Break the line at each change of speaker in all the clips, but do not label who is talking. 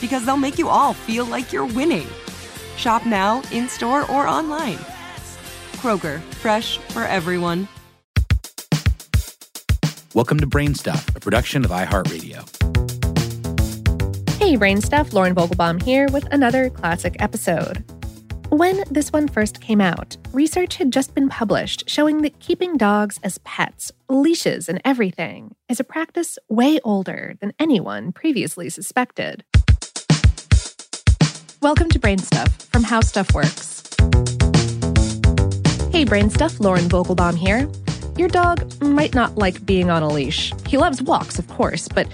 because they'll make you all feel like you're winning. Shop now, in store, or online. Kroger, fresh for everyone.
Welcome to Brainstuff, a production of iHeartRadio.
Hey, Brainstuff, Lauren Vogelbaum here with another classic episode. When this one first came out, research had just been published showing that keeping dogs as pets, leashes and everything, is a practice way older than anyone previously suspected. Welcome to Brain Stuff from How Stuff Works. Hey, Brain Stuff, Lauren Vogelbaum here. Your dog might not like being on a leash. He loves walks, of course, but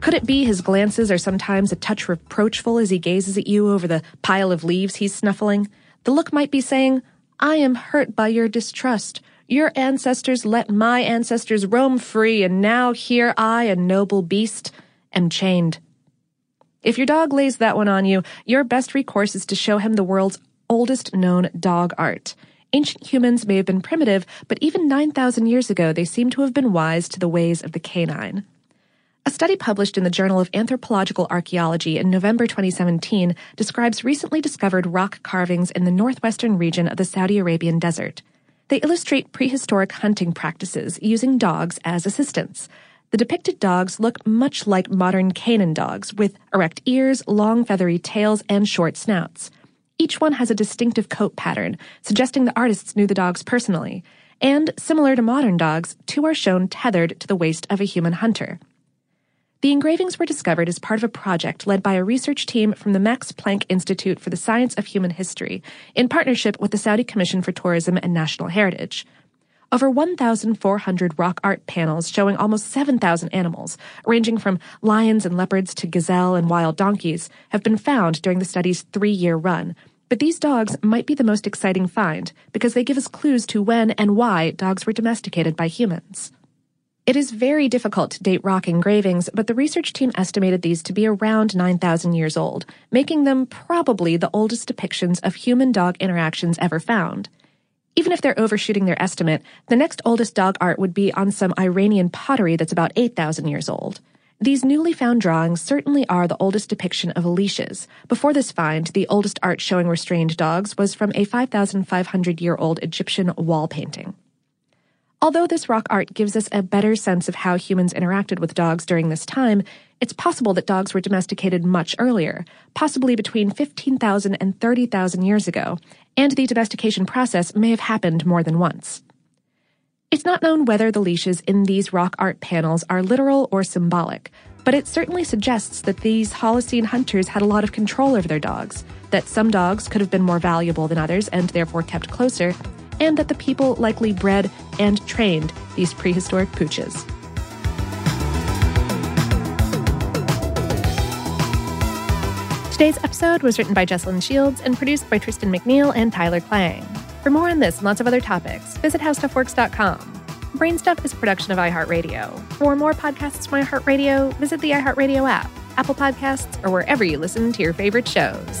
could it be his glances are sometimes a touch reproachful as he gazes at you over the pile of leaves he's snuffling? The look might be saying, I am hurt by your distrust. Your ancestors let my ancestors roam free, and now here I, a noble beast, am chained. If your dog lays that one on you, your best recourse is to show him the world's oldest known dog art. Ancient humans may have been primitive, but even 9,000 years ago, they seem to have been wise to the ways of the canine. A study published in the Journal of Anthropological Archaeology in November 2017 describes recently discovered rock carvings in the northwestern region of the Saudi Arabian desert. They illustrate prehistoric hunting practices using dogs as assistants. The depicted dogs look much like modern Canaan dogs, with erect ears, long feathery tails, and short snouts. Each one has a distinctive coat pattern, suggesting the artists knew the dogs personally. And, similar to modern dogs, two are shown tethered to the waist of a human hunter. The engravings were discovered as part of a project led by a research team from the Max Planck Institute for the Science of Human History in partnership with the Saudi Commission for Tourism and National Heritage. Over 1,400 rock art panels showing almost 7,000 animals, ranging from lions and leopards to gazelle and wild donkeys, have been found during the study's three year run. But these dogs might be the most exciting find because they give us clues to when and why dogs were domesticated by humans. It is very difficult to date rock engravings, but the research team estimated these to be around 9,000 years old, making them probably the oldest depictions of human dog interactions ever found. Even if they're overshooting their estimate, the next oldest dog art would be on some Iranian pottery that's about 8,000 years old. These newly found drawings certainly are the oldest depiction of leashes. Before this find, the oldest art showing restrained dogs was from a 5,500 year old Egyptian wall painting. Although this rock art gives us a better sense of how humans interacted with dogs during this time, it's possible that dogs were domesticated much earlier, possibly between 15,000 and 30,000 years ago, and the domestication process may have happened more than once. It's not known whether the leashes in these rock art panels are literal or symbolic, but it certainly suggests that these Holocene hunters had a lot of control over their dogs, that some dogs could have been more valuable than others and therefore kept closer, and that the people likely bred and trained these prehistoric pooches. Today's episode was written by Jesslyn Shields and produced by Tristan McNeil and Tyler Klang. For more on this and lots of other topics, visit howstuffworks.com. Brainstuff is a production of iHeartRadio. For more podcasts from iHeartRadio, visit the iHeartRadio app, Apple Podcasts, or wherever you listen to your favorite shows.